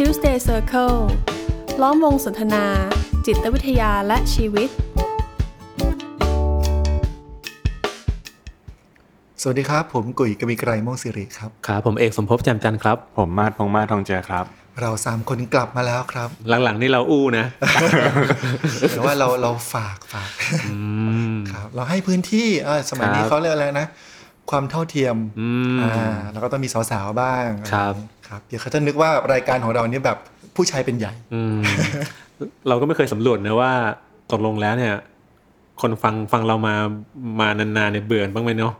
Tuesday Circle ล้อมวงสนทนา จิตวิทยาและชีวิต สวัสดีครับ ผมกุ๋ยกบีไกรโมงสิริครับ ครับ ผมเอกสมภพแจ่มจันทร์ครับ ผมมาดพงษ์มาศทองเจอครับ เราสามคนกลับมาแล้วครับ หลังๆนี่เราอู้นะ แต่ว่าเราเราฝากฝากครับ เราให้พื้นที่เออสมัยนี้ครับเขาเรียกอะไรนะ ความเท่าเทียมอืมอ่าแล้วก็ต้องมีสาวๆบ้างครับครับเดี๋ยวเขาจะนึกว่ารายการของเราเนี่ยแบบผู้ชายเป็นใหญ่อืมเราก็ไม่เคยสำรวจนะว่าตกลงแล้วเนี่ย คนฟังฟังเรามามานานๆเนี่ยเบื่อบ้างไหมเนาะ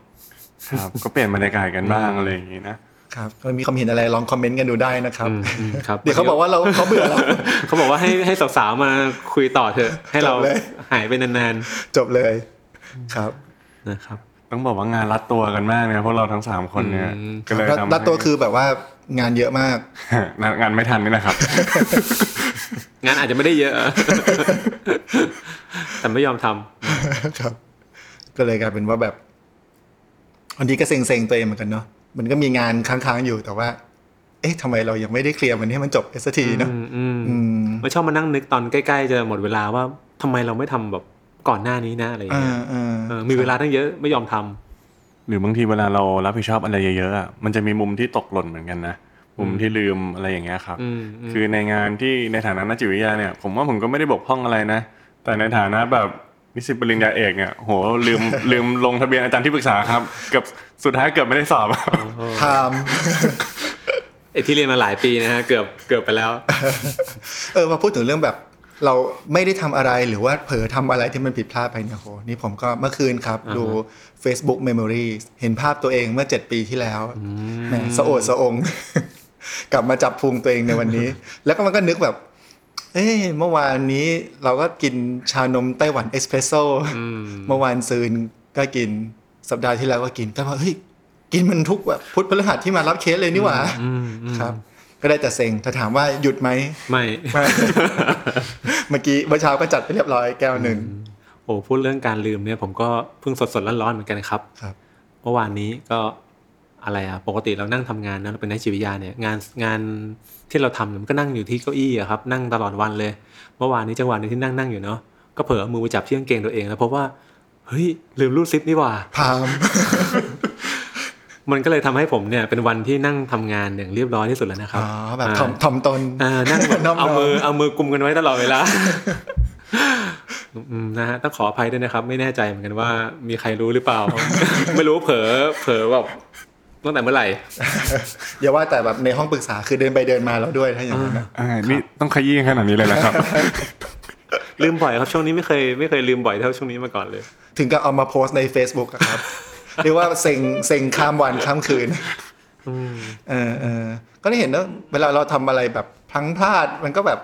ครับก็เปลี่ยนบรรยากาศกันบ้างอะไรอย่างนี้นะครับก็มีความเห็นอะไรลองคอมเมนต์กันดูได้นะครับอืมอืมครับเดี๋ยวเขาบอกว่าเราเขาเบื่อแล้วเขาบอกว่าให้ให้สาวๆมาคุยต่อเถอะ ให้เราจบเลยหายไปนานจบเลยครับๆนะครับ ต้องบอกว่างานรัดตัวกันมากนะพวกเราทั้งสามคนเนี่ยอืมก็เลยแล้วทำแล้วตัวคือแบบว่างานเยอะมาก งานไม่ทันนี่แหละครับ งานอาจจะไม่ได้เยอะแต่ไม่ยอมทำครับ ก็เลยกลายเป็นว่าแบบบางทีก็เซ็งๆตัวเองเหมือนกันเนาะมันก็มีงานค้างๆอยู่แต่ว่า เอ๊ะทำไมเรายังไม่ได้เคลียร์มันให้มันจบสักทีเนาะอืมอืมอืมไม่ชอบมานั่งนึกตอนใกล้ๆจะหมดเวลาว่าทำไมเราไม่ทำแบบ ก่อนหน้านี้นะอะไรอย่างอ่าเงี้ยอ่าเออมีเวลาตั้งเยอะไม่ยอมทำหรือบางทีเวลาเรารับผิดชอบอะไรเยอะๆอะมันจะมีมุมที่ตกหล่นเหมือนกันนะมุมที่ลืมอะไรอย่างเงี้ยครับอืมอืมคือในงานที่ในฐานะนักจิตวิทยาเนี่ย ผมว่าผมก็ไม่ได้บกพร่องอะไรนะ แต่ในฐานะแบบนิสิตปริญญาเอกเนี่ยโหลืมลืมลงทะเบียนอาจารย์ที่ปรึกษาครับเกือบสุดท้ายเกือบไม่ได้สอบไทม์ไอ้ที่เรียนมาหลายปีนะฮะเกือบเกือบไปแล้ว เออมาพูดถึงเรื่องแบบ เราไม่ได้ทำอะไรหรือว่าเผลอทำอะไรที่มันผิดพลาดไปเนี่ยโหนี่ผมก็เมื่อคืนครับ ดู Facebook Memory เห็นภาพตัวเองเมื่อ 7 ปีที่แล้วแหมสะโอดสะองกลับมาจับพุงตัวเองในวันนี้ แล้วก็มันก็นึกแบบ เอ้ยเมื่อวานนี้เราก็กินชานมไต้หวันเอสเพรสโซ่เมื่อวานซืนก็กินสัปดาห์ที่แล้วก็กินก็ว่าเฮ้ยกินมันทุกแบบพุธพฤหัสที่มารับเคสเลยนี่หว่าครับ ก็ได้แต่เซ็งถ้าถามว่าหยุดไหมไม่ไม่ เมื่อกี้เมื่อเช้าก็จัดไปเรียบร้อยแก้วหนึ่งโอ้พูดเรื่องการลืมเนี่ยผมก็เพิ่งสดสดๆร้อนๆเหมือนกันครับครับเมื่อวานนี้ก็อะไรอะปกติเรานั่งทำงานนะเราเป็นนักจิตวิทยาเนี่ยงานงานที่เราทำเนี่ยมันก็นั่งอยู่ที่เก้าอี้อะครับ นั่งตลอดวันเลย เมื่อวานนี้จังหวะหนึงที่นั่งนั่งอยู่เนาะก็เผลอเอามือไปจับที่กางเกงตัวเองแล้วพบว่าเฮ้ยลืมรูดซิปนี่หว่าพาม มันก็เลยทำให้ผมเนี่ยเป็นวันที่นั่งทำงานอย่างเรียบร้อยที่สุดแล้วนะครับอ๋อแบบาถ่อมถ่อมตนอ่านั่งแบบน้อมๆเอามือเอามือกุมกันไว้ตลอดเวลาอืมนะฮะต้องขออภัยด้วยนะครับ ไม่แน่ใจเหมือนกันว่ามีใครรู้หรือเปล่า ไม่รู้เผลอเผลอแบบตั้งแต่เมื่อไหร่อย่าว่าแต่แบบในห้องปรึกษาคือเดินไปเดินมาแล้วด้วยถ้าอย่างนั้นนะอ่านี่ต้องขยี้ขนาดนี้เลยนะครับ ลืมบ่อยครับช่วงนี้ไม่เคยไม่เคยลืมบ่อยเท่าช่วงนี้มาก่อนเลย ถึงกับเอามาโพสต์ใน Facebook อะครับ เรียกว่าเซ็งเซ็งข้ามวันข้ามคืนเออเออก็ได้เห็นว่าเวลาเราทำอะไรแบบพลังพลาดมันก็แบบ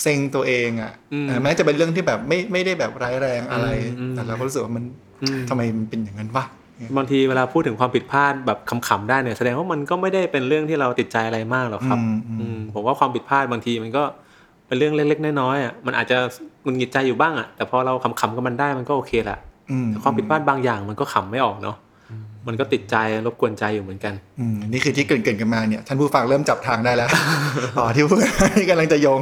เซ็งตัวเองอะอืมเออแม้จะเป็นเรื่องที่แบบไม่ไม่ได้แบบร้ายแรงอะไรอืมแต่เราก็รู้สึกว่ามันอืมทำไมมันเป็นอย่างนั้นวะบางทีเวลาพูดถึงความผิดพลาดแบบขำๆได้เนี่ยแสดงว่ามันก็ไม่ได้เป็นเรื่องที่เราติดใจอะไรมากหรอกครับอืมอืมอืมผมว่าความผิดพลาดบางทีมันก็เป็นเรื่องเล็กๆน้อยๆอะมันอาจจะหงุดหงิดใจอยู่บ้างอะแต่พอเราขำๆกับมันได้มันก็โอเคแหละอืมแต่ ความผิดพลาดบางอย่างมันก็ขำไม่ออกเนาะมันก็ติดใจรบกวนใจอยู่เหมือนกันอืมนี่คือที่เกรินๆกันมาเนี่ยท่านผู้ฟังเริ่มจับทางได้แล้วอ๋อที่พูดนี่กำลังจะโยง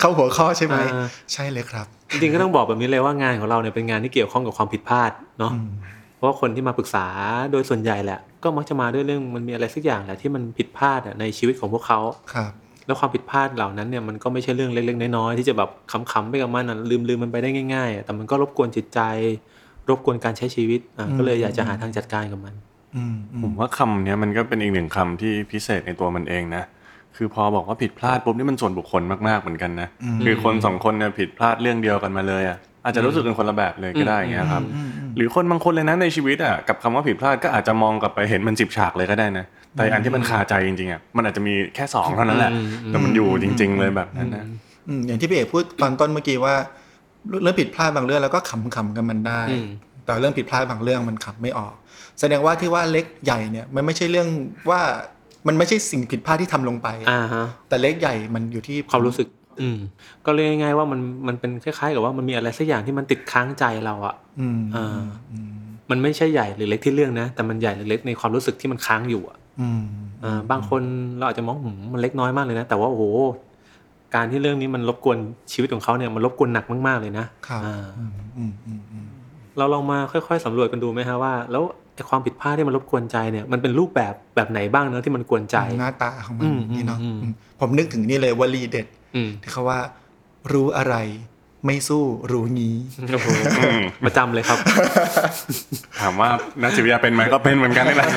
เข้าหัวข้อใช่ไหมอ่าใช่เลยครับ จริงๆก็ต้องบอกแบบนี้เลยว่างานของเราเนี่ยเป็นงานที่เกี่ยวข้องกับความผิดพลาดเนาะเพราะว่าคนที่มาปรึกษาโดยส่วนใหญ่แหละ ก็มักจะมาด้วยเรื่องมันมีอะไรสักอย่างแหละที่มันผิดพลาดอะในชีวิตของพวกเขาครับ แล้วความผิดพลาดเหล่านั้นเนี่ยมันก็ไม่ใช่เรื่องเล็กๆน้อยๆที่จะแบบขำๆไปกับมันอะลืมๆมันไปได้ง่ายๆอะแต่มันก็รบกวนจิตใจ รบกวนการใช้ชีวิตอะก็เลยอยากจะหาทางจัดการกับมันอืมอืผมมว่าคำเนี้ยมันก็เป็นอีกหนึ่งคำที่พิเศษในตัวมันเองนะ คือพอบอกว่าผิดพลาดปุ๊บนี่มันส่วนบุคคลมากๆเหมือนกันนะ คือคนสองคนเนี่ยผิดพลาดเรื่องเดียวกันมาเลยอะอาจจะรู้สึกเป็นคนละแบบเลยก็ได้อย่างเงี้ยครับ หรือคนบางคนเลยนะในชีวิตอะกับคำว่าผิดพลาดก็อาจจะมองกลับไปเห็นมันสิบฉากเลยก็ได้นะ แต่อันที่มันคาใจจริงๆอะมันอาจจะมีแค่สองเท่านั้นแหละ แต่มันอยู่จริง ๆ เลยแบบนั้นนะอืมอย่างที่พี่เอกพูดตอนต้นเมื่อกี้ว่า เรื่องผิดพลาดบางเรื่องแล้วก็ขำๆกันมันได้อืมแต่เรื่องผิดพลาดบางเรื่องมันขำไม่ออก แสดงว่าที่ว่าเล็กใหญ่เนี่ยมันไม่ใช่เรื่องว่ามันไม่ใช่สิ่งผิดพลาดที่ทำลงไปอ่าฮะแต่เล็กใหญ่มันอยู่ที่ความรู้สึก อืม ก็เรียกง่ายๆว่ามันมันเป็นคล้ายๆกับว่ามันมีอะไรสักอย่างที่มันติดค้างใจเราอะอืมอ่ามันไม่ใช่ใหญ่หรือเล็กที่เรื่องนะ แต่มันใหญ่หรือเล็กในความรู้สึกที่มันค้างอยู่อะอืมอ่าบางคนเราอาจจะมองหืมมันเล็กน้อยมากเลยนะ แต่ว่าโอ้โห การที่เรื่องนี้มันรบกวนชีวิตของเขาเนี่ยมันรบกวนหนักมาก ๆเลยนะครับอ่าอืมอืมอืมอืมเราลองมาค่อย ๆสำรวจกันดูไหมฮะว่า แล้วไอ้ความผิดพลาดที่มันรบกวนใจเนี่ยมันเป็นรูปแบบแบบไหนบ้างเนอะที่มันกวนใจหน้าตาของมัอืนมนี่เนาะอืมอืมผมนึกถึงนี่เลยวลีเด็ดอืมที่เขาว่ารู้อะไรไม่สู้รู้งี้โอ้โหประจำเลยครับ ถามว่านักจิตวิทยาเป็นไหมก็เป็นเหมือนกันนี่แหละ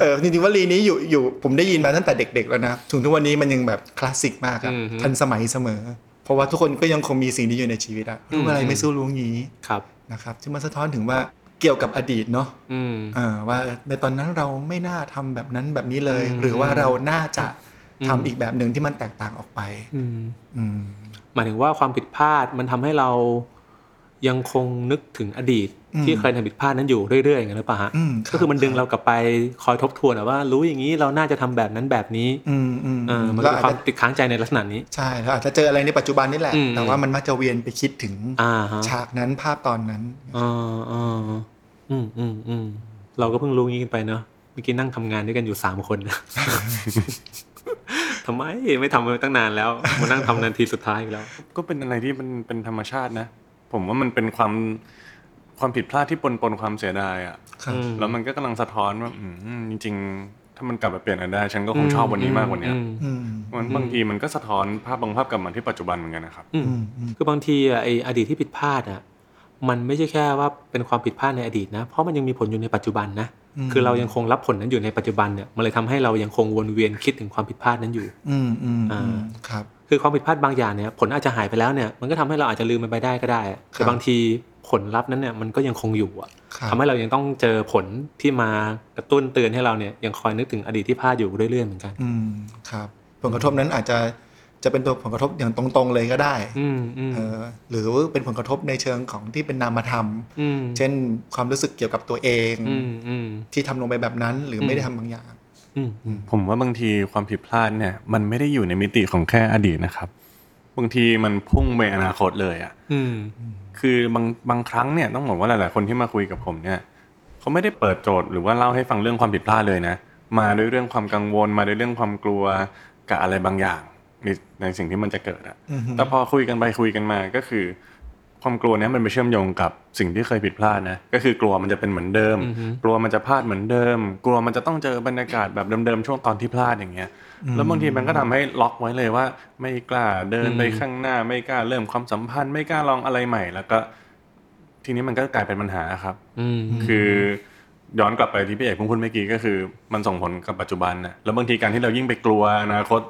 เออจริงๆวลีนี้อยู่อยู่ผมได้ยินมาตั้งแต่เด็ก ๆ แล้วนะถึงทุกวันนี้มันยังแบบคลาสสิกมากอะอืมฮึทันสมัยเสมอ เพราะว่าทุกคนก็ยังคงมีสิ่งนี้อยู่ในชีวิตอะรู้อะไรอืมไม่สู้รู้งี้ครับนะครับซึ่งมันสะท้อนถึงว่าเกี่ยวกับอดีตเนาะอืมเออว่าในตอนนั้นเราไม่น่าทำแบบนั้นแบบนี้เลยอืมหรือว่าเราน่าจะอืมทำอีกแบบหนึ่งที่มันแตกต่างออกไปอืมอืมหมายถึงว่าความผิดพลาดมันทำให้เรา ยังคงนึกถึงอดีตอืมที่เคยทำผิดพลาดนั้นอยู่เรื่อยๆอย่างนั้นหรือเปล่าฮะอืมครับก็คือมันดึงเรากลับไปคอยทบทวนอะว่า รู้อย่างนี้เราน่าจะทำแบบนั้นแบบนี้อืมอืมเออมันแล้วเป็นอาจความจะติดค้างใจในลักษณะนี้ใช่แล้วอาจจะเจออะไรในปัจจุบันนี่แหละอืมแต่ว่ามันมักจะเวียนไปคิดถึงอ่าฮะฉากนั้นภาพตอนนั้นอ่าอ่าอืมอืมอืมเราก็เพิ่งรู้งี้กันไปเนาะเมื่อกี้นั่งทำงานด้วยกันอยู่สามคนทำไมไม่ทำมาตั้งนานแล้วมานั่งทำนาทีสุดท้ายอีกแล้ว ก็เป็นอะไรที่มันเป็นธรรมชาตินะ ผมว่ามันเป็นความความผิดพลาดที่ปนปนความเสียดายอะครับอืมแล้วมันก็กำลังสะท้อนว่าอืมจริง ๆ ถ้ามันกลับมาเปลี่ยนกันได้ ฉันก็คงชอบวันนี้มากกว่าเนี้ยอืมอืมมันบางทีมันก็สะท้อนภาพบางภาพกลับมาที่ปัจจุบันเหมือนกันนะครับอืมอืมอืมคือบางทีอะไออดีตที่ผิดพลาดอะมันไม่ใช่แค่ว่าเป็นความผิดพลาดในอดีตนะ เพราะมันยังมีผลอยู่ในปัจจุบันนะ คือเรายังคงรับผลนั้นอยู่ในปัจจุบันเนี่ย มันเลยทำให้เรายังคงวนเวียนคิดถึงความผิดพลาดนั้นอยู่ อืมอืมอ่าอืมครับ คือความผิดพลาดบางอย่างเนี่ยผลอาจจะหายไปแล้วเนี่ยมันก็ทำให้เราอาจจะลืมมันไปได้ก็ได้อะครัแต่บบางทีผลลัพธ์นั้นเนี่ยมันก็ยังคงอยู่อะครับทำให้เรายังต้องเจอผลที่มากระตุ้นเตือนให้เราเนี่ยยังคอยนึกถึงอดีตที่พลาดอยู่เรื่อยๆเหมือนกัน อืมครับ ผลกระทบนั้นอาจจะจะเป็นตัวผลกระทบอย่างตรงๆเลยก็ได้อืมอืมเออหรือเป็นผลกระทบในเชิงของที่เป็นนามธรรมอืมเช่นความรู้สึกเกี่ยวกับตัวเองอืมอืมที่ทำลงไปแบบนั้นหรือไม่ได้ทำบางอย่างอืมอืม ผมว่าบางทีความผิดพลาดเนี่ย มันไม่ได้อยู่ในมิติของแค่อดีตนะครับ บางทีมันพุ่งไปอนาคตเลยอะอืมคือบางบางครั้งเนี่ยต้องบอกว่าหลาย ๆ คนที่มาคุยกับผมเนี่ยเขาไม่ได้เปิดโจทย์หรือว่าเล่าให้ฟังเรื่องความผิดพลาดเลยนะมาด้วยเรื่องความกังวลมาด้วยเรื่องความกลัวกับอะไรบางอย่างในในสิ่งที่มันจะเกิดอะอือฮึแต่พอคุยกันไปคุยกันมาก็คือ ความกลัวเนี้ยมันไปเชื่อมโยงกับสิ่งที่เคยผิดพลาดนะก็คือกลัวมันจะเป็นเหมือนเดิมอือฮึกลัวมันจะพลาดเหมือนเดิม กลัวมันจะต้องเจอบรรยากาศแบบเดิมๆช่วงตอนที่พลาดอย่างเงี้ยแล้วบางทีมันก็ทำให้ล็อกไว้เลยว่า ไม่กล้าเดินไปข้างหน้า ไม่กล้าเริ่มความสัมพันธ์ ไม่กล้าลองอะไรใหม่ แล้วก็ ทีนี้มันก็กลายเป็นปัญหาครับอืมคือย้อนกลับไปที่พี่เอกเพิ่งพูดเมื่อกี้ก็คือ มันส่งผลกับปัจจุบันนะแล้วบางทีการที่เรายิ่งไปกลัวอนาคต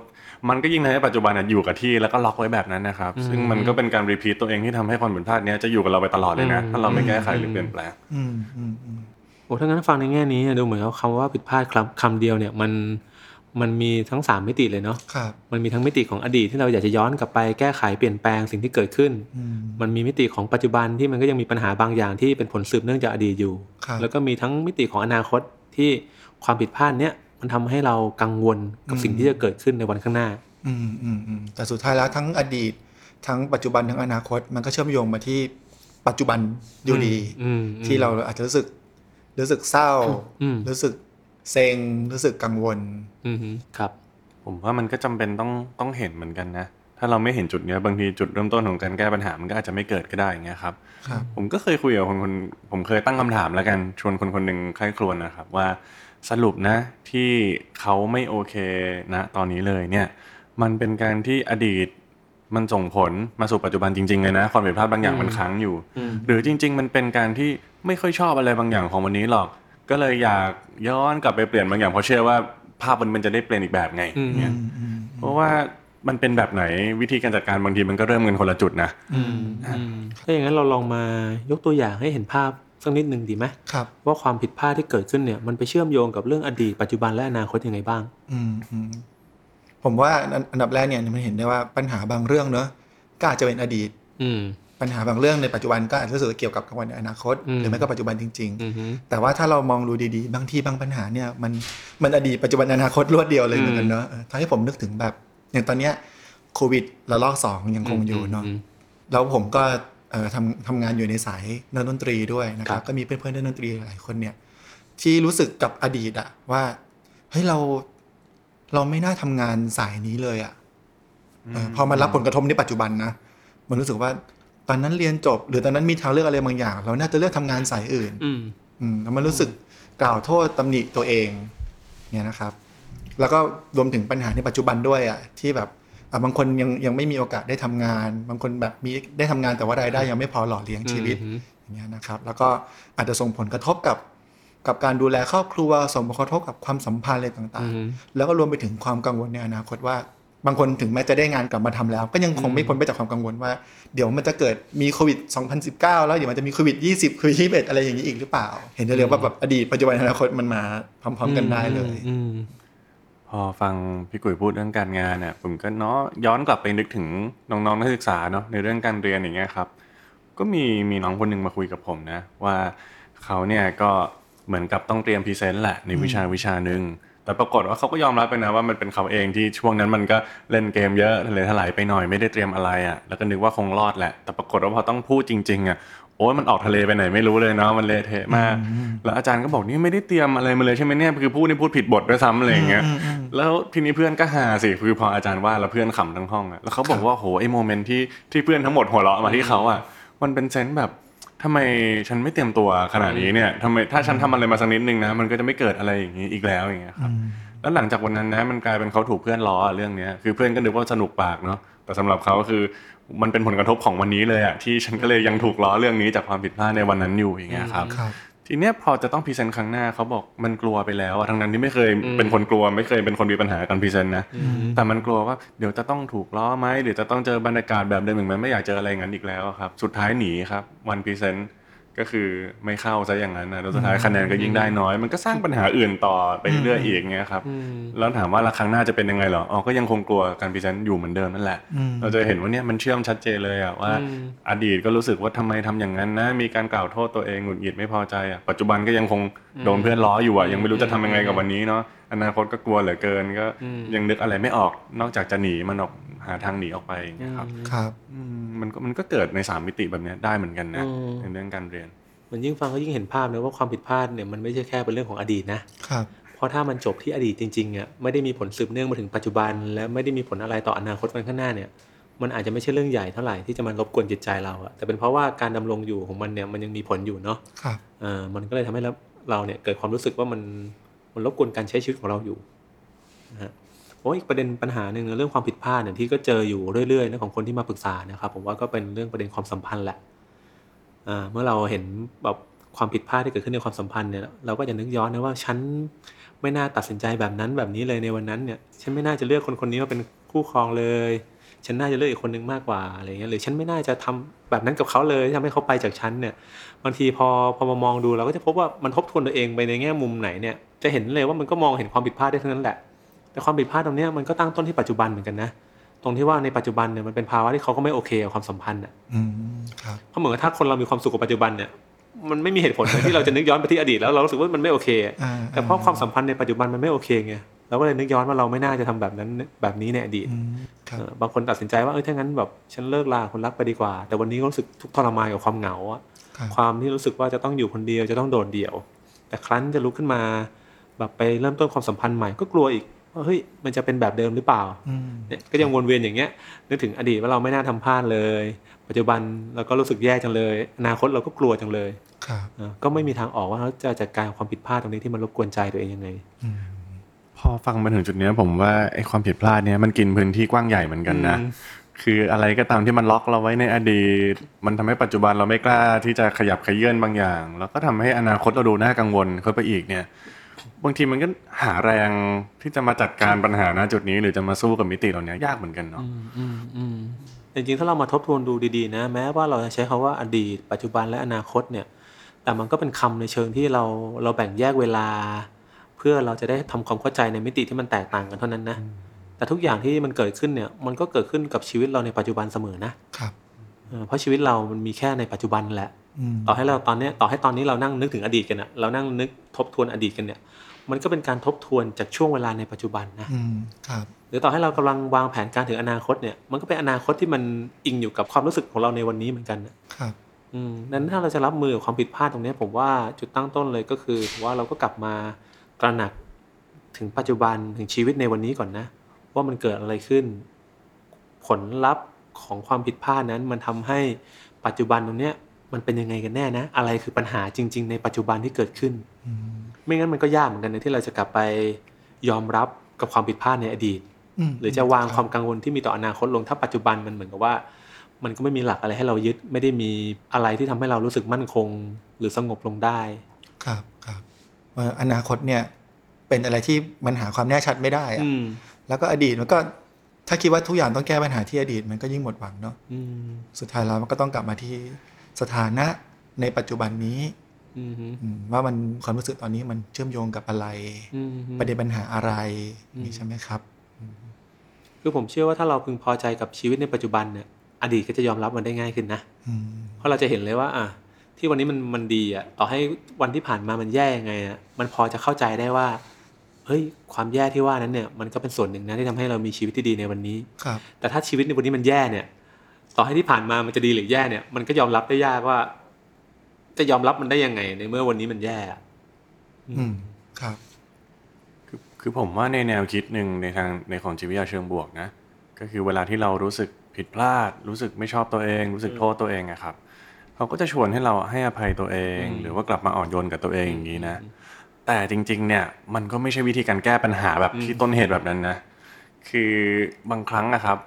มันก็ยิ่งทำให้ปัจจุบันน่ะอยู่กับที่แล้วก็ล็อกไว้แบบนั้นนะครับ ซึ่งมันก็เป็นการ repeat ตัวเองที่ทำให้ความผิดพลาดเนี้ยจะอยู่กับเราไปตลอดเลยนะถ้าเราไม่แก้ไขหรือเปลี่ยนแปลงอืมอืมอืมโอ้ถ้างั้นฟังในแง่นี้ดูเหมือนกับคำว่าผิดพลาดคำคำเดียวเนี่ยมันมันมีทั้งสามมิติเลยเนาะครับมันมีทั้งมิติของอดีตที่เราอยากจะย้อนกลับไปแก้ไขเปลี่ยนแปลงสิ่งที่เกิดขึ้นอืมมันมีมิติของปัจจุบันที่มันก็ยังมีปัญหาบางอย่างที่เป็นผลสืบเนื่องจากอดีตอยู่ครับแล้วก็มีทั้งมิติของอนาคตที่ความผิดพลาดเนี้ย มันทำให้เรากังวลกับสิ่งที่จะเกิดขึ้นในวันข้างหน้า อืมอืมอืมแต่สุดท้ายแล้วทั้งอดีต ทั้งปัจจุบันทั้งอนาคต มันก็เชื่อมโยงมาที่ปัจจุบันอยู่ดีอืมที่เราอาจจะรู้สึก รู้สึกเศร้าอืมรู้สึกเซ็งรู้สึกกังวลอืมครับ ผมว่ามันก็จำเป็นต้องต้องเห็นเหมือนกันนะ ถ้าเราไม่เห็นจุดเนี้ยบางทีจุดเริ่มต้นของการแก้ปัญหามันก็อาจจะไม่เกิดก็ได้อย่างเงี้ยครับครับ ผมก็เคยคุยกับคนคนผมเคยตั้งคำถามแล้วกันชวนคนคนหนึ่งใคร่ครวญนะครับว่า สรุปนะที่เขาไม่โอเคนะตอนนี้เลยเนี่ยมันเป็นการที่อดีตมันส่งผลมาสู่ปัจจุบันจริงๆเลยนะความผิดพลาดบางอย่างมันค้างอยู่อืมหรือจริง ๆ มันเป็นการที่ไม่ค่อยชอบอะไรบางอย่างของวันนี้หรอก ก็เลยอยากย้อนกลับไปเปลี่ยนบางอย่างเพราะเชื่อว่าภาพมันมันจะได้เปลี่ยนอีกแบบไงอืมเนี่ยอืมอืมเพราะว่ามันเป็นแบบไหนวิธีการจัดการบางทีมันก็เริ่มกันคนละจุดนะอืมอืมถ้าอย่างนั้นเราลองมายกตัวอย่างให้เห็นภาพ สักนิดหนึ่งดีไหมครับว่าความผิดพลาดที่เกิดขึ้นเนี่ยมันไปเชื่อมโยงกับเรื่องอดีตปัจจุบันและอนาคตยังไงบ้าง อืมอืมผมว่าอันอันดับแรกเนี่ยมันเห็นได้ว่าปัญหาบางเรื่องเนอะก็อาจจะเป็นอดีต อืมปัญหาบางเรื่องในปัจจุบันก็อาจจะรู้สึกว่าเกี่ยวกับกับวันในอนาคตอืมหรือไม่ก็ปัจจุบันจริงอืมๆแต่ว่าถ้าเรามองดูดีๆ บางทีบางปัญหาเนี่ยมันมันอดีตปัจจุบันอนาคตรวดเดียวเลยเหมือนกันเนอะเออทำให้ผมนึกถึงแบบอย่างตอนเนี้ยโควิดระลอกสองยังคงอยู่เนาะมแล้วผมก็เอ่อ ทำทำงานอยู่ในสายนักดนตรีด้วยนะคครัรับบก็มีเพื่อนๆนักดนตรีหลายคนเนี่ย ที่รู้สึกกับอดีตอะว่าเฮ้ยเราเราไม่น่าทำงานสายนี้เลยอะ่ะพอมารับผลกระทบในปัจจุบันนะมันรู้สึกว่าตอนนั้นเรียนจบ หรือตอนนั้นมีทางเลือกอะไรบางอย่าง เราน่าจะเลือกทำงานสายอื่นอืมอืมแล้วมันรู้สึกกล่าวโทษตำหนิตัวเอง เนี่ยนะครับ แล้วก็รวมถึงปัญหาในปัจจุบันด้วยอะที่แบบ อะบางคนยังยังไม่มีโอกาสได้ทำงาน บางคนแบบมีได้ทำงานแต่ว่ารายได้ยังไม่พอหล่อเลี้ยงชีวิตอืมอย่างเงี้ยนะครับ แล้วก็อาจจะส่งผลกระทบกับกับการดูแลครอบครัวส่งผลกระทบกับความสัมพันธ์อะไรต่างอืมๆแล้วก็รวมไปถึงความกังวลในอนาคตว่า บางคนถึงแม้จะได้งานกลับมาทำแล้ว ก็ยังคงไม่พ้นไปจากความกังวลว่า เดี๋ยวมันจะเกิดมีโควิด 2019 แล้วเดี๋ยวมันจะมีโควิด 20โควิด21อะไรอย่างนี้อีกหรือเปล่า เห็นได้เลยว่าแบบอดีตปัจจุบันอนาคตมันมาพร้อม ๆ กันได้เลยอืม พอฟังพี่กุยพูดเรื่องการงานเนี่ยผมก็เนาะย้อนกลับไปนึกถึงน้องๆนักศึกษาเนาะในเรื่องการเรียนอย่างเงี้ยครับ ก็มีมีน้องคนหนึ่งมาคุยกับผมนะ ว่าเขาเนี่ยก็เหมือนกับต้องเตรียมพรีเซนต์แหละในวิชาวิชาหนึ่งแต่ปรากฏว่าเขาก็ยอมรับไปนะว่ามันเป็นเขาเองที่ช่วงนั้นมันก็เล่นเกมเยอะเลยถลายไปหน่อยไม่ได้เตรียมอะไรอะแล้วก็นึกว่าคงรอดแหละ แต่ปรากฏว่าพอต้องพูดจริงๆอะ โอ้ยมันออกทะเลไปไหนไม่รู้เลยเนาะมันเละเทะมาก แล้วอาจารย์ก็บอกนี่ไม่ได้เตรียมอะไรมาเลยใช่ไหมเนี่ยคือพูดนี่พูดผิดบทด้วยซ้ำอะไรอย่างเงี้ยแล้วทีนี้เพื่อนก็หาสิคือพออาจารย์ว่าแล้วเพื่อนขำทั้งห้องอะแล้วเขาบอกว่าโหไอ้โมเมนต์ที่ที่เพื่อนทั้งหมดหัวเราะมาที่เขาอะมันเป็นเซนส์แบบทำไมฉันไม่เตรียมตัวขนาดนี้เนี่ยทำไมถ้าฉันทำอะไรมาสักนิดนึงนะมันก็จะไม่เกิดอะไรอย่างนี้อีกแล้วอย่างเงี้ยครับแล้วหลังจากวันนั้นนะมันกลายเป็นเขาถูกเพื่อนล้ออะเรื่องเนี้ยคือเพื่อนก็นึกว่าสนุกปากเนาะ แต่สำหรับเขาก็คือมันเป็นผลกระทบของวันนี้เลยอะที่ฉันก็เลยยังถูกล้อเรื่องนี้จากความผิดพลาดในวันนั้นอยู่อย่างเงี้ยครับครับทีเนี้ยพอจะต้อง present ครั้งหน้าเขาบอกมันกลัวไปแล้วอะทั้งนั้นที่ไม่เคยเป็นคนกลัวไม่เคยเป็นคนมีปัญหาการ present นะแต่มันกลัวว่าเดี๋ยวจะต้องถูกล้อไหมเดี๋ยวจะต้องเจอบรรยากาศแบบเดิมอีกไหมไม่อยากเจออะไรอย่างนั้นอีกแล้วอะครับ สุดท้ายหนีครับวัน present ก็คือไม่เข้าซะอย่างนั้นนะแล้วสุดท้ายคะแนนก็ยิ่งได้น้อย มันก็สร้างปัญหาอื่นต่อไปเรื่อยๆอีกเงี้ยครับแล้วถามว่าละครั้งหน้าจะเป็นยังไงเหรออ๋อก็ยังคงกลัวการพรีเซนต์อยู่เหมือนเดิมนั่นแหละ เราจะเห็นว่าเนี่ยมันเชื่อมชัดเจนเลยอะว่า อดีตก็รู้สึกว่าทำไมทำอย่างนั้นนะ มีการกล่าวโทษตัวเองหงุดหงิดไม่พอใจอะปัจจุบันก็ยังคงโดนเพื่อนล้ออยู่อะยังไม่รู้จะทำยังไงกับวันนี้เนาะอนาคตก็กลัวเหลือเกินก็ยังนึกอะไรไม่ออกนอกจากจะหนีมันออกหาทางหนีออกไปอย่างเงี้ยครับครับอืม มันก็มันก็เกิดในสามมิติแบบเนี้ยได้เหมือนกันนะอืมในเรื่องการเรียน มันยิ่งฟังก็ยิ่งเห็นภาพนะว่าความผิดพลาดเนี่ยมันไม่ใช่แค่เป็นเรื่องของอดีตนะครับเพราะถ้ามันจบที่อดีตจริงๆอะไม่ได้มีผลสืบเนื่องมาถึงปัจจุบัน และไม่ได้มีผลอะไรต่ออนาคตวันข้างหน้าเนี่ยมันอาจจะไม่ใช่เรื่องใหญ่เท่าไหร่ที่จะมารบกวนจิตใจเราอะแต่เป็นเพราะว่าการดำรงอยู่ของมันเนี่ยมันยังมีผลอยู่เนาะครับเออมันก็เลยทำให้เราเราเนี่ยเกิดความรู้สึกว่ามันมันรบกวนการใช้ชีวิตของเราอยู่นะฮะโอ้ยอีกประเด็นปัญหาหนึ่งเรื่องความผิดพลาดเนี่ยที่ก็เจออยู่เรื่อยๆนะของคนที่มาปรึกษานะครับผมว่าก็เป็นเรื่องประเด็นความสัมพันธ์แหละอ่าเมื่อเราเห็นแบบความผิดพลาดที่เกิดขึ้นในความสัมพันธ์เนี่ยเราก็จะนึกย้อนนะว่าฉันไม่น่าตัดสินใจแบบนั้นแบบนี้เลยในวันนั้นเนี่ยฉันไม่น่าจะเลือกคนคนนี้มาเป็นคู่ครองเลย ฉันน่าจะเลือกอีกคนนึงมากกว่าอะไรเงี้ยหรือฉันไม่น่าจะทำแบบนั้นกับเขาเลยทำให้เขาไปจากฉันเนี่ยบางทีพอพอมามองดูเราก็จะพบว่ามันทบทวนตัวเองไปในแง่มุมไหนเนี่ยจะเห็นเลยว่ามันก็มองเห็นความผิดพลาดได้ทั้งนั้นแหละ แต่ความผิดพลาดตรงเนี้ยมันก็ตั้งต้นที่ปัจจุบันเหมือนกันนะตรงที่ว่าในปัจจุบันเนี่ยมันเป็นภาวะที่เขาก็ไม่โอเคกับความสัมพันธ์อะอืมครับเพราะเหมือนกับถ้าคนเรามีความสุขกับปัจจุบันเนี่ยมันไม่มีเหตุผลเลยที่เราจะนึกย้อนไปที่อดีตแล้วเรารู้สึกว่ามันไม่โอเคอ่าแต่เพราะความสัมพันธ์ในปัจจุบันมันไม่โอเคไงเราก็เลยนึกย้อนว่าเราไม่น่าจะทำแบบนั้นแบบนี้ในอดีตอืมครับเออบางคนตัดสินใจว่าเออถ้างั้นแบบฉันเลิกลาคนรักไปดีกว่า แต่วันนี้ก็รู้สึกทุกข์ทรมานกับความเหงาอะครับความที่รู้สึกว่าจะต้องอยู่คนเดียวจะต้องโดดเดี่ยว แต่ครั้นจะลุกขึ้นมา แบบไปเริ่มต้นความสัมพันธ์ใหม่ก็กลัวอีก ว่าเฮ้ยมันจะเป็นแบบเดิมหรือเปล่าอืมเนี่ยก็ยังวนเวียนอย่างเงี้ยนึกถึงอดีตว่าเราไม่น่าทำพลาดเลย ปัจจุบันเราก็รู้สึกแย่จังเลยอนาคตเราก็กลัวจังเลยครับเออก็ไม่มีทางออกว่าเราจะจัดการกับความผิดพลาดตรงนี้ที่มันรบกวนใจตัวเองยังไงอืมพอฟังมาถึงจุดเนี้ยผมว่าไอ้ความผิดพลาดเนี่ยมันกินพื้นที่กว้างใหญ่เหมือนกันนะอืมคืออะไรก็ตามที่มันล็อกเราไว้ในอดีต มันทำให้ปัจจุบันเราไม่กล้าที่จะขยับขยื่นบางอย่าง แล้วก็ทำให้อนาคตเราดูน่ากังวลเข้าไปอีกเนี่ย บางทีมันก็หาแรงที่จะมาจัดการปัญหาณจุดนี้ หรือจะมาสู้กับมิติเหล่านี้ยากเหมือนกันเนาะอืมอืมจริงๆถ้าเรามาทบทวนดูดีๆ นะ แม้ว่าเราจะใช้คาว่าอดีต ปัจจุบันและอนาคตเนี่ย แต่มันก็เป็นคำในเชิงที่เราเราแบ่งแยกเวลา เพื่อเราจะได้ทำความเข้าใจในมิติที่มันแตกต่างกันเท่านั้นนะแต่ทุกอย่างที่มันเกิดขึ้นเนี่ยมันก็เกิดขึ้นกับชีวิตเราในปัจจุบันเสมอนะครับเออเพราะชีวิตเรามันมีแค่ในปัจจุบันแหละอืมต่อให้เราตอนเนี้ยต่อให้ตอนนี้เรานั่งนึกถึงอดีตกันอะเรานั่งนึกทบทวนอดีตกันเนี่ย มันก็เป็นการทบทวนจากช่วงเวลาในปัจจุบันนะอืมครับหรือต่อให้เรากำลังวางแผนการถึงอนาคตเนี่ย มันก็เป็นอนาคตที่มันอิงอยู่กับความรู้สึกของเราในวันนี้เหมือนกันนะครับอืมดังนั้นถ้าเราจะรับมือกับความผิดพลาดตรงเนี้ยผมว่าจุดตั้งต้นเลยก็คือว่าเราก็กลับมาตระหนักถึงปัจจุบันถึงชีวิตในวันนี้ก่อนนะ ว่ามันเกิดอะไรขึ้น ผลลัพธ์ของความผิดพลาดนั้น มันทำให้ปัจจุบันตรงเนี้ยมันเป็นยังไงกันแน่นะ อะไรคือปัญหาจริง ๆ ในปัจจุบันที่เกิดขึ้น ไม่งั้นมันก็ยากเหมือนกันนะที่เราจะกลับไปยอมรับกับความผิดพลาดในอดีตมหรือจะวางความกังวลที่มีต่ออนาคตลงถ้าปัจจุบันมันเหมือนกับว่า มันก็ไม่มีหลักอะไรให้เรายึดไม่ได้มีอะไรที่ทำให้เรารู้สึกมั่นคง หรือสงบลงได้ ครับครับว่าอนาคตเนี่ยเป็นอะไรที่มันหาความแน่ชัดไม่ได้อะอืมแล้วก็อดีตมันก็ถ้าคิดว่าทุกอย่างต้องแก้ปัญหาที่อดีตมันก็ยิ่งหมดหวังเนาะอืมสุดท้ายแล้วมันก็ต้องกลับมาที่สถานะในปัจจุบันนี้อืมอืม ว่ามันความรู้สึกตอนนี้มันเชื่อมโยงกับอะไรอืมประเด็นปัญหาอะไรอืมนี่ใช่ไหมครับ คือผมเชื่อว่าถ้าเราพึงพอใจกับชีวิตในปัจจุบันเนี่ย อดีตก็จะยอมรับมันได้ง่ายขึ้นนะอืมเพราะเราจะเห็นเลยว่า อะที่วันนี้มันมันดีอะต่อให้วันที่ผ่านมามันแย่ยังไงอะมันพอจะเข้าใจได้ว่าเฮ้ยความแย่ที่ว่านั้นเนี่ยมันก็เป็นส่วนหนึ่งนะที่ทำให้เรามีชีวิตที่ดีในวันนี้ครับแต่ถ้าชีวิตในวันนี้มันแย่เนี่ย ต่อให้ที่ผ่านมามันจะดีหรือแย่เนี่ยมันก็ยอมรับได้ยากว่า จะยอมรับมันได้ยังไง ในเมื่อวันนี้มันแย่อะอืมครับ คือคือผมว่าในแนวคิดหนึ่งในทางในของจิตวิทยาเชิงบวกนะ ก็คือเวลาที่เรารู้สึกผิดพลาด รู้สึกไม่ชอบตัวเอง รู้สึกโทษตัวเองอะครับเขาก็จะชวนให้เราให้อภัยตัวเอง หรือว่ากลับมาอ่อนโยนกับตัวเองอย่างนี้นะ แต่จริง ๆ เนี่ย มันก็ไม่ใช่วิธีการแก้ปัญหาแบบที่ต้นเหตุแบบนั้นนะ คือบางครั้งนะครับ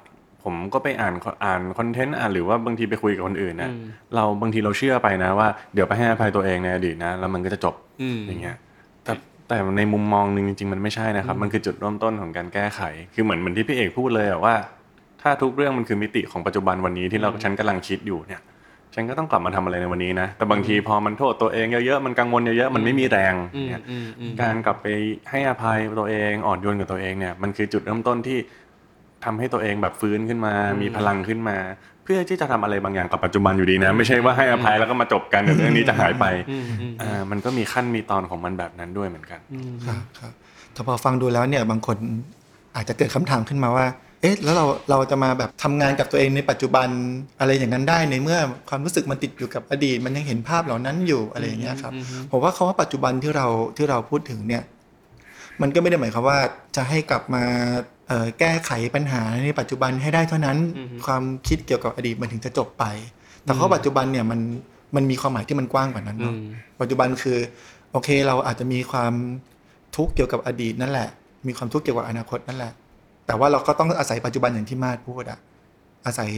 ผมก็ไปอ่านอ่านคอนเทนต์อ่านหรือว่าบางทีไปคุยกับคนอื่นนะเราบางทีเราเชื่อไปนะว่าเดี๋ยวไปให้อภัยตัวเองในอดีตนะ แล้วมันก็จะจบอืมอย่างเงี้ยแต่แต่ในมุมมองหนึ่งจริงๆ มันไม่ใช่นะครับ มันคือจุดเริ่มต้นของการแก้ไข คือเหมือนเหมือนที่พี่เอกพูดเลยอะว่า ถ้าทุกเรื่องมันคือมิติของปัจจุบันวันนี้ที่เราฉันกำลังคิดอยู่เนี่ย ฉันก็ต้องกลับมาทำอะไรในวันนี้นะ แต่บางทีพอมันโทษตัวเองเยอะๆมันกังวลเยอะๆมันไม่มีแรงอืมเนี่ยอืมอืมการกลับไปให้อภัยตัวเองอ่อนโยนกับตัวเองเนี่ยมันคือจุดเริ่มต้นที่ ทำให้ตัวเองแบบฟื้นขึ้นมา มีพลังขึ้นมา เพื่อที่จะทำอะไรบางอย่างกับปัจจุบันอยู่ดีนะ ไม่ใช่ว่าให้อภัยแล้วก็มาจบกันเดี๋ยวเรื่องนี้จะหายไปอืมอืมอ่ามันก็มีขั้นมีตอนของมันแบบนั้นด้วยเหมือนกันอืมครับครับแต่พอฟังดูแล้วเนี่ยบางคนอาจจะเกิดคำถามขึ้นมาว่า เอ๊ะแล้วเราเราจะมาแบบทำงานกับตัวเองในปัจจุบันอะไรอย่างนั้นได้ในเมื่อความรู้สึกมันติดอยู่กับอดีต มันยังเห็นภาพเหล่านั้นอยู่อะไรอย่างเงี้ยครับผมว่าคาว่าปัจจุบันที่เราที่เราพูดถึงเนี่ย มันก็ไม่ได้หมายความว่าจะให้กลับมาเอ่อแก้ไขปัญหาในปัจจุบันให้ได้เท่านั้น ความคิดเกี่ยวกับอดีตมันถึงจะจบไป แต่ข้อปัจจุบันเนี่ยมันมันมีความหมายที่มันกว้างกว่านั้นเนาะอืมปัจจุบันคือ โอเคเราอาจจะมีความทุกข์เกี่ยวกับอดีตนั่นแหละ มีความทุกข์เกี่ยวกับอนาคตนั่นแหละ แต่ว่าเราก็ต้องอาศัยปัจจุบันอย่างที่มาดพูดอะอาศัย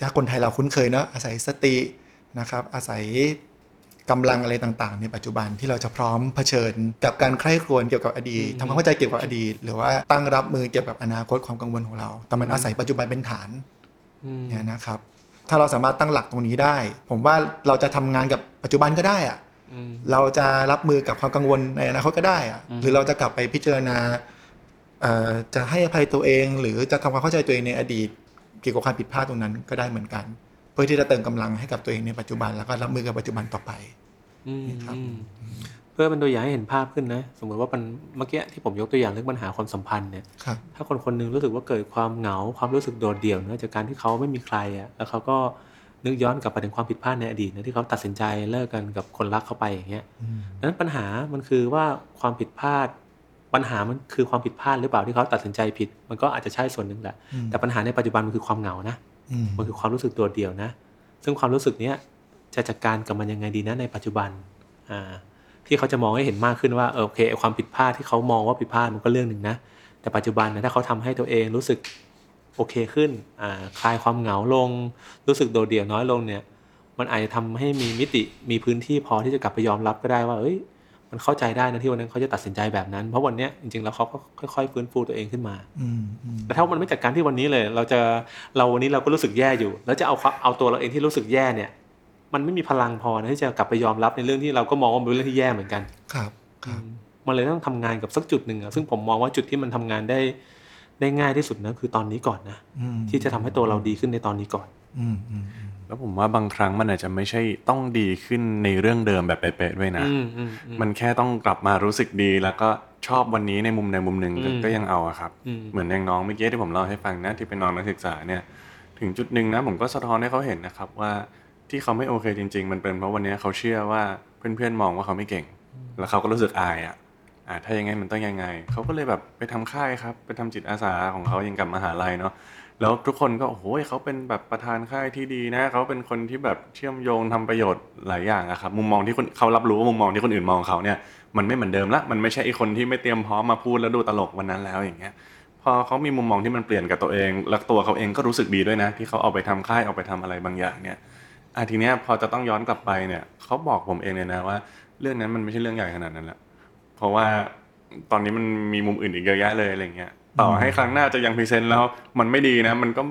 ถ้าคนไทยเราคุ้นเคยเนาะอาศัยสตินะครับ อาศัย กำลังอะไรต่างๆ ในปัจจุบันที่เราจะพร้อมเผชิญ กับการใคร่ครวญเกี่ยวกับอดีตทำความเข้าใจเกี่ยวกับอดีต หรือว่าตั้งรับมือเกี่ยวกับอนาคตความกังวลของเรา แต่มันอาศัยปัจจุบันเป็นฐานอืมเนี่ยนะครับ ถ้าเราสามารถตั้งหลักตรงนี้ได้ ผมว่าเราจะทำงานกับปัจจุบันก็ได้อะอืมเราจะรับมือกับความกังวลในอนาคตก็ได้อะหรือเราจะกลับไปพิจารณาเอ่อจะให้อภัยตัวเอง หรือจะทำความเข้าใจตัวเองในอดีต เกี่ยวกับความผิดพลาดตรงนั้นก็ได้เหมือนกันเพื่อที่จะเติมกำลังให้กับตัวเองในปัจจุบันแล้วก็รับมือกับปัจจุบันต่อไปอืมครับอืมเพื่อเป็นตัวอย่างให้เห็นภาพขึ้นนะ สมมติว่ามันเมื่อกี้ที่ผมยกตัวอย่างเรื่องปัญหาความสัมพันธ์เนี่ยครับถ้าคนคนหนึงรู้สึกว่าเกิดความเหงาความรู้สึกโดดเดี่ยวเนื่องจากการที่เขาไม่มีใครอะแล้วเขาก็นึกย้อนกลับไปถึงความผิดพลาดในอดีตนะที่เขาตัดสินใจเลิกกันกับคนรักเขาไปอย่างเงี้ยดังนั้นปัญหามันคือว่าความผิดพลาด ปัญหามันคือความผิดพลาดหรือเปล่าที่เขาตัดสินใจผิด มันก็อาจจะใช่ส่วนหนึ่งแหละอืมแต่ปัญหาในปัจจุบันมันคือความเหงานะอื มันคือความรู้สึกโดดเดียวนะ ซึ่งความรู้สึกเนี้ยจะจัดการกับมันยังไงดีนะในปัจจุบันอ่าที่เขาจะมองให้เห็นมากขึ้นว่าเออโอเคความผิดพลาดที่เขามองว่าผิดพลาดมันก็เรื่องหนึ่งนะ แต่ปัจจุบันนะถ้าเขาทำให้ตัวเองรู้สึกโอเคขึ้นอ่าคลายความเหงาลง รู้สึกโดดเดี่ยวน้อยลงเนี่ย มันอาจจะทำให้มีมิติมีพื้นที่พอที่จะกลับไปยอมรับก็ได้ว่า เอ้ย มันเข้าใจได้นะที่วันนั้นเขาจะตัดสินใจแบบนั้น เพราะวันเนี้ยจริงๆแล้วเขาก็ค่อยๆฟื้นฟูตัวเองขึ้นมาอืมอืมแต่ถ้ามันไม่จัดการที่วันนี้เลย เราจะเราวันนี้เราก็รู้สึกแย่อยู่ แล้วจะเอาความเอาตัวเราเองที่รู้สึกแย่เนี่ย มันไม่มีพลังพอนะที่จะกลับไปยอมรับในเรื่องที่เราก็มองว่าเป็นเรื่องที่แย่เหมือนกัน ครับครับมันเลยต้องทำงานกับสักจุดหนึ่งอะซึ่งผมมองว่าจุดที่มันทำงานได้ได้ง่ายที่สุดนะคือตอนนี้ก่อนนะอืมที่จะทำให้ตัวเราดีขึ้นในตอนนี้ก่อน อืมอืมอืม แล้วผมว่าบางครั้งมันอาจจะไม่ใช่ต้องดีขึ้นในเรื่องเดิมแบบเป๊ะๆด้วยนะอืมอืมอืมมันแค่ต้องกลับมารู้สึกดี แล้วก็ชอบวันนี้ในมุมในมุมหนึ่งก็อืมก็ยังเอาอะครับอืมเหมือนอย่างน้องเมื่อกี้ที่ผมเล่าให้ฟังนะที่เป็นน้องนักศึกษาเนี่ย ถึงจุดหนึ่งนะผมก็สะท้อนให้เขาเห็นนะครับว่าที่เขาไม่โอเคจริง ๆ มันเป็นเพราะวันนี้เขาเชื่อว่าเพื่อนๆมองว่าเขาไม่เก่ง แล้วเขาก็รู้สึกอายอะอ่าถ้าอย่างไงมันต้องยังไง เขาก็เลยแบบไปทำค่ายครับ ไปทำจิตอาสาของเขายังกับมหาลัยเนาะ แล้วทุกคนก็โอ้โหเขาเป็นแบบประธานค่ายที่ดีนะเขาเป็นคนที่แบบเชื่อมโยงทำประโยชน์หลายอย่างอะครับมุมมองที่คนเขารับรู้ว่ามุมมองที่คนอื่นมองเขาเนี่ยมันไม่เหมือนเดิมละมันไม่ใช่ไอคนที่ไม่เตรียมพร้อมมาพูดแล้วดูตลกวันนั้นแล้วอย่างเงี้ยพอเขามีมุมมองที่มันเปลี่ยนกับตัวเองแล้วตัวเขาเองก็รู้สึกดีด้วยนะ ที่เขาเอาไปทำค่ายเอาไปทำอะไรบางอย่างเนี่ยอะทีเนี้ยพอจะต้องย้อนกลับไปเนี่ยเขาบอกผมเองเลยนะว่า เรื่องนั้นมันไม่ใช่เรื่องใหญ่ขนาดนั้นละเพราะว่าตอนนี้มันมีมุมอื่นอีกเยอะแยะเลยอะไรเงี้ย ต่อให้ครั้งหน้าจะยังพรีเซนต์แล้วมันไม่ดีนะ มันก็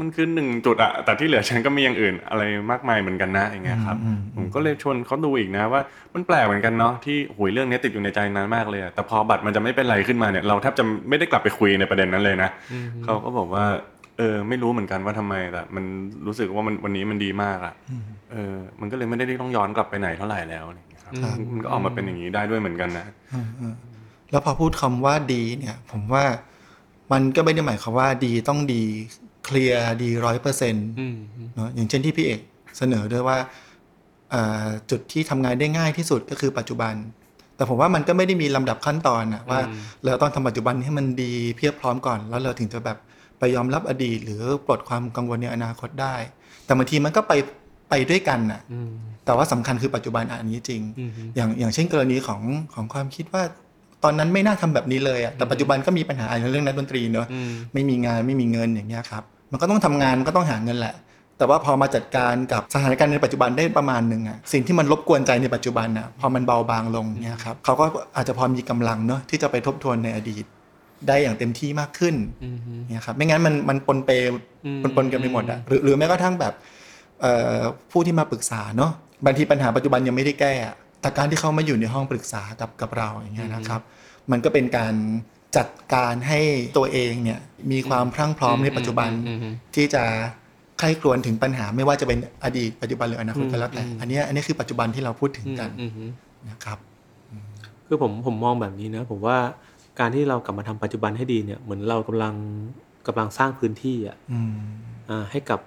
มันคือหนึ่งจุดอะแต่ที่เหลือฉันก็มีอย่างอื่น อะไรมากมายเหมือนกันนะอย่างเงี้ยครับอืมอืมผมก็เลยชวนเขาดูอีกนะว่ามันแปลกเหมือนกันเนาะที่หุยเรื่องนี้ติดอยู่ในใจนานมากเลยอะแต่พอบัตรมันจะไม่เป็นไรขึ้นมาเนี่ยเราแทบจะไม่ได้กลับไปคุยในประเด็นนั้นเลยนะเขาก็บอกว่าเออไม่รู้เหมือนกันว่าทำไมแต่มันรู้สึกว่ามันวันนี้มันดีมากอะเออมันก็เลยไม่ได้ต้องย้อนกลับไปไหนเท่าไหร่แล้วอะไรอย่างเงี้ยครับครับมันก็ออกมาเป็นอย่างนี้ได้ด้วยเหมือนกันนะอืมอืมแล้วพอพูดคำว่าดีเนี่ย ผมว่า มันก็ไม่ได้หมายความว่าดีต้องดีเคลียร์ดีร้อยเปอร์เซ็นต์อืมเนาะอย่างเช่นที่พี่เอกเสนอด้วยว่าอ่าจุดที่ทำงานได้ง่ายที่สุดก็คือปัจจุบัน แต่ผมว่ามันก็ไม่ได้มีลำดับขั้นตอนนะว่าเราต้องทำปัจจุบันให้มันดีเพียบพร้อมก่อน แล้วเราถึงจะแบบไปยอมรับอดีต หรือปลดความกังวลในอนาคตได้ แต่บางทีมันก็ไปไปด้วยกันน่ะอืมแต่ว่าสำคัญคือปัจจุบันอะอันนี้จริงอืมอย่างอย่างเช่นกรณีของของความคิดว่า ตอนนั้นไม่น่าทำแบบนี้เลยอะแต่ปัจจุบันก็มีปัญหาในเรื่องนักดนตรีเนอะอืมไม่มีงานไม่มีเงินอย่างเงี้ยครับมันก็ต้องทำงานมันก็ต้องหาเงินแหละ แต่ว่าพอมาจัดการกับสถานการณ์ในปัจจุบันได้ประมาณหนึ่งอะสิ่งที่มันรบกวนใจในปัจจุบันอะพอมันเบาบางลงเนี่ยครับเขาก็อาจจะพอมีกำลังเนอะที่จะไปทบทวนในอดีตได้อย่างเต็มที่มากขึ้นอืมเนี่ยครับไม่งั้นมันมันปนเปอืมปนปนกันไปหมดอะหรือหรือแม้กระทั่งแบบเอ่อผู้ที่มาปรึกษาเนาะบางทีปัญหาปัจจุบันยังไม่ได้แก้อะ แต่การที่เขามาอยู่ในห้องปรึกษากับกับเราอย่างเงี้ยนะครับ มันก็เป็นการจัดการให้ตัวเองเนี่ยมีความพรั่งพร้อมในปัจจุบันอืมอืมที่จะใคร่ครวญถึงปัญหาไม่ว่าจะเป็นอดีตปัจจุบันหรืออนาคตก็แล้วแต่อืมอันเนี้ยอันนี้คือปัจจุบันที่เราพูดถึงกันอืมอืมนะครับ คือผมผมมองแบบนี้นะผมว่าการที่เรากลับมาทำปัจจุบันให้ดีเนี่ยเหมือนเรากำลังกำลังสร้างพื้นที่อะอืมอ่าให้กับ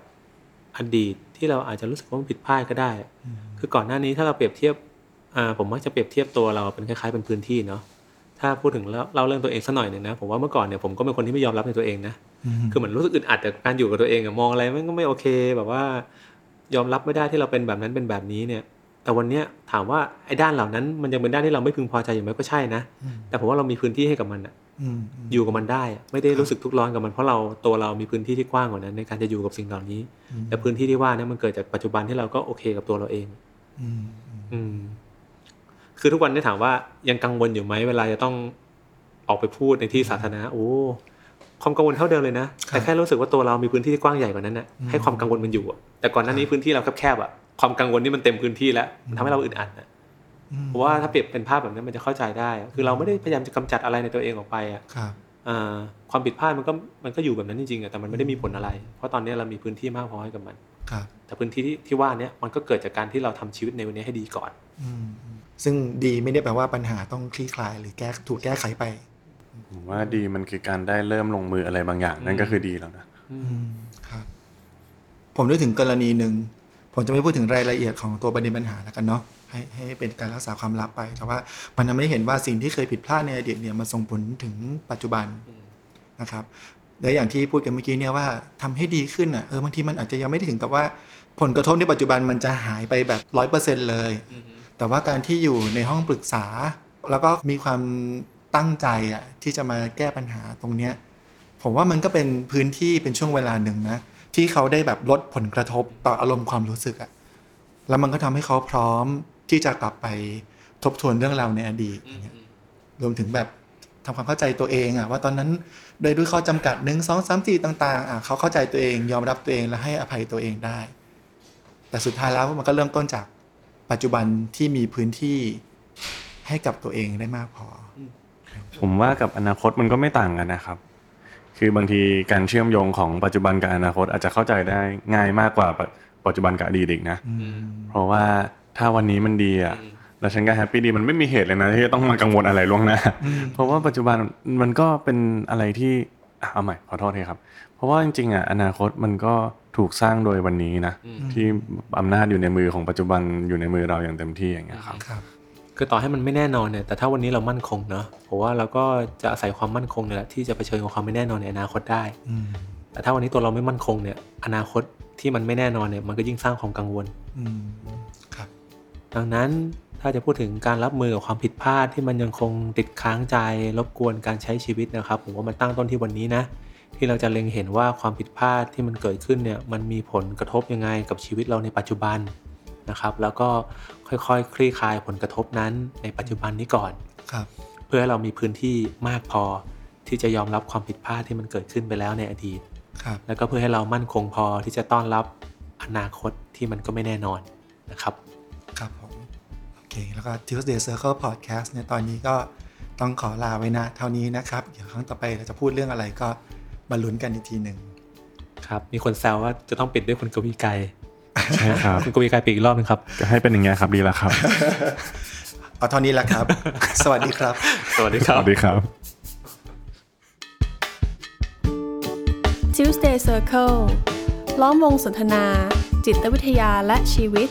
อดีตที่เราอาจจะรู้สึกว่ามันผิดพลาดก็ได้ คือก่อนหน้านี้ถ้าเราเปรียบเทียบ อ่าผมมักจะเปรียบเทียบตัวเราเป็นคล้ายๆเป็นพื้นที่เนาะถ้าพูดถึงแล้วเล่าเรื่องตัวเองสักหน่อยหนึ่งนะผมว่าเมื่อก่อนเนี่ยผมก็เป็นคนที่ไม่ยอมรับในตัวเองนะอืมคือเหมือนรู้สึกอึดอัดกับการอยู่กับตัวเองอะมองอะไรมันก็ไม่โอเค แบบว่ายอมรับไม่ได้ที่เราเป็นแบบนั้นเป็นแบบนี้เนี่ย แต่วันเนี้ยถามว่าไอ้ด้านเหล่านั้นมันยังเป็นด้านที่เราไม่พึงพอใจอยู่ไหมก็ใช่นะ แต่ผมว่าเรามีพื้นที่ให้กับมันอะอืมอืมอยู่กับมันได้อะไม่ได้รู้สึกทุกข์ร้อนกับมันเพราะเราตัวเรามีพื้นที่ที่กว้างกว่านั้น ในการจะอยู่กับสิ่งเหล่านี้ แต่พื้นที่ที่ว่าเนี่ยมันเกิดจากปัจจุบันที่เราก็โอเคกับตัวเราเอง อืมอืมอืม คือทุกวันนี้ถามว่ายังกังวลอยู่ไหมเวลาจะต้องออกไปพูดในที่สาธารณะโอ้ความกังวลเท่าเดิมเลยนะ แต่แค่รู้สึกว่าตัวเรามีพื้นที่ที่กว้างใหญ่กว่านั้นนะให้ความกังวลมันอยู่อะแต่ก่อนหน้านี้พื้นที่เราแคบๆอะความกังวลนี่มันเต็มพื้นที่แล้วมันทำให้เราอึดอัดนะอืมเพราะว่าถ้าเปรียบเป็นภาพแบบนั้นมันจะเข้าใจได้อะคือเราไม่ได้พยายามจะกำจัดอะไรในตัวเองออกไปอะครับอ่าความผิดพลาดมันก็มันก็อยู่แบบนั้นจริงๆอะแต่มันไม่ได้มีผลอะไร เพราะตอนนี้เรามีพื้นที่มากพอให้กับมันครับแต่พื้นที่ที่ที่ว่าเนี้ยมันก็เกิดจากการที่เราทำชีวิตในวันนี้ให้ดีก่อนอืมอืม ซึ่งดีไม่ได้แปลว่าปัญหาต้องคลี่คลาย หรือแก้ถูกแก้ไขไป ผมว่าดีมันคือการได้เริ่มลงมืออะไรบางอย่าง นั่นก็คือดีแล้วนะอืมครับ ผมนึกถึงกรณีหนึ่งผมจะไม่พูดถึงรายละเอียดของตัวประเด็นปัญหาแล้วกันเนาะให้ให้เป็นการรักษาความลับไป แต่ว่ามันทำให้เห็นว่าสิ่งที่เคยผิดพลาดในอดีตเนี่ยมันส่งผลถึงปัจจุบันนะครับและอย่างที่พูดกันเมื่อกี้เนี่ยว่าทำให้ดีขึ้นอะเออบางทีมันอาจจะยังไม่ได้ถึงกับว่า ผลกระทบในปัจจุบันมันจะหายไปแบบร้อยเปอร์เซ็นเลย แต่ว่าการที่อยู่ในห้องปรึกษา แล้วก็มีความตั้งใจอะที่จะมาแก้ปัญหาตรงเนี้ยผมว่ามันก็เป็นพื้นที่เป็นช่วงเวลาหนึ่งนะ ที่เขาได้แบบลดผลกระทบต่ออารมณ์ความรู้สึกอะแล้วมันก็ทำให้เขาพร้อมที่จะกลับไปทบทวนเรื่องราวในอดีตอย่างเงี้ยรวมถึงแบบทำความเข้าใจตัวเองอะว่าตอนนั้นโดยด้วยข้อจำกัดหนึ่งสองสามสี่ต่างๆอะเขาเข้าใจตัวเองยอมรับตัวเองและให้อภัยตัวเองได้ แต่สุดท้ายแล้วมันก็เริ่มต้นจาก ปัจจุบันที่มีพื้นที่ให้กับตัวเองได้มากพอ ผมว่ากับอนาคตมันก็ไม่ต่างกันนะครับ คือบางทีการเชื่อมโยงของปัจจุบันกับอนาคตอาจจะเข้าใจได้ง่ายมากกว่าปัจจุบันกับอดีตอีกนะ เพราะว่าถ้าวันนี้มันดีอะแล้วฉันก็แฮปปี้ดีมันไม่มีเหตุเลยนะที่จะต้องมากังวลอะไรล่วงหน้า เพราะว่าปัจจุบันมันก็เป็นอะไรที่อะเอาใหม่ขอโทษทีครับ เพราะว่าจริงๆอะอนาคตมันก็ ถูกสร้างโดยวันนี้นะที่อำนาจอยู่ในมือของปัจจุบันอยู่ในมือเราอย่างเต็มที่อย่างเงี้ยครับครับคือต่อให้มันไม่แน่นอนเนี่ยแต่ถ้าวันนี้เรามั่นคงเนาะผมว่าเราก็จะอาศัยความมั่นคงเนี่ยแหละที่จะเผชิญกับความไม่แน่นอนในอนาคตได้อืมแต่ถ้าวันนี้ตัวเราไม่มั่นคงเนี่ย อนาคตที่มันไม่แน่นอนเนี่ยมันก็ยิ่งสร้างความกังวลอืมครับ ดังนั้นถ้าจะพูดถึงการรับมือกับความผิดพลาดที่มันยังคงติดค้างใจรบกวนการใช้ชีวิตนะครับ ผมว่ามันตั้งต้นที่วันนี้นะ ที่เราจะเล็งเห็นว่าความผิดพลาดที่มันเกิดขึ้นเนี่ยมันมีผลกระทบยังไงกับชีวิตเราในปัจจุบันนะครับ แล้วก็ค่อยๆคคลี่คลายผลกระทบนั้นในปัจจุบันนี้ก่อนครับ เพื่อให้เรามีพื้นที่มากพอที่จะยอมรับความผิดพลาดที่มันเกิดขึ้นไปแล้วในอดีตครับแล้วก็เพื่อให้เรามั่นคงพอที่จะต้อนรับอนาคตที่มันก็ไม่แน่นอนนะครับ ครับผมโอเคแล้วก็ Tuesday Circle Podcast เนี่ยตอนนี้ก็ต้องขอลาไว้นะ เท่านี้นะครับ เดี๋ยวครั้งต่อไปเราจะพูดเรื่องอะไรก็ มาลุ้นกันอีกทีหนึ่งครับ มีคนแซวว่าจะต้องปิดด้วยคุณกวีไกรใช่ครับคุณกวีไกรปิดอีกรอบนึงครับก็ให้เป็นอย่างเงี้ยครับดีแล้วครับ เอาเท่านี้แหละครับ สวัสดีครับ สวัสดีคสรับวัสดีครับ Tuesday Circle ล้อมวงสนทนา จิตวิทยาและชีวิต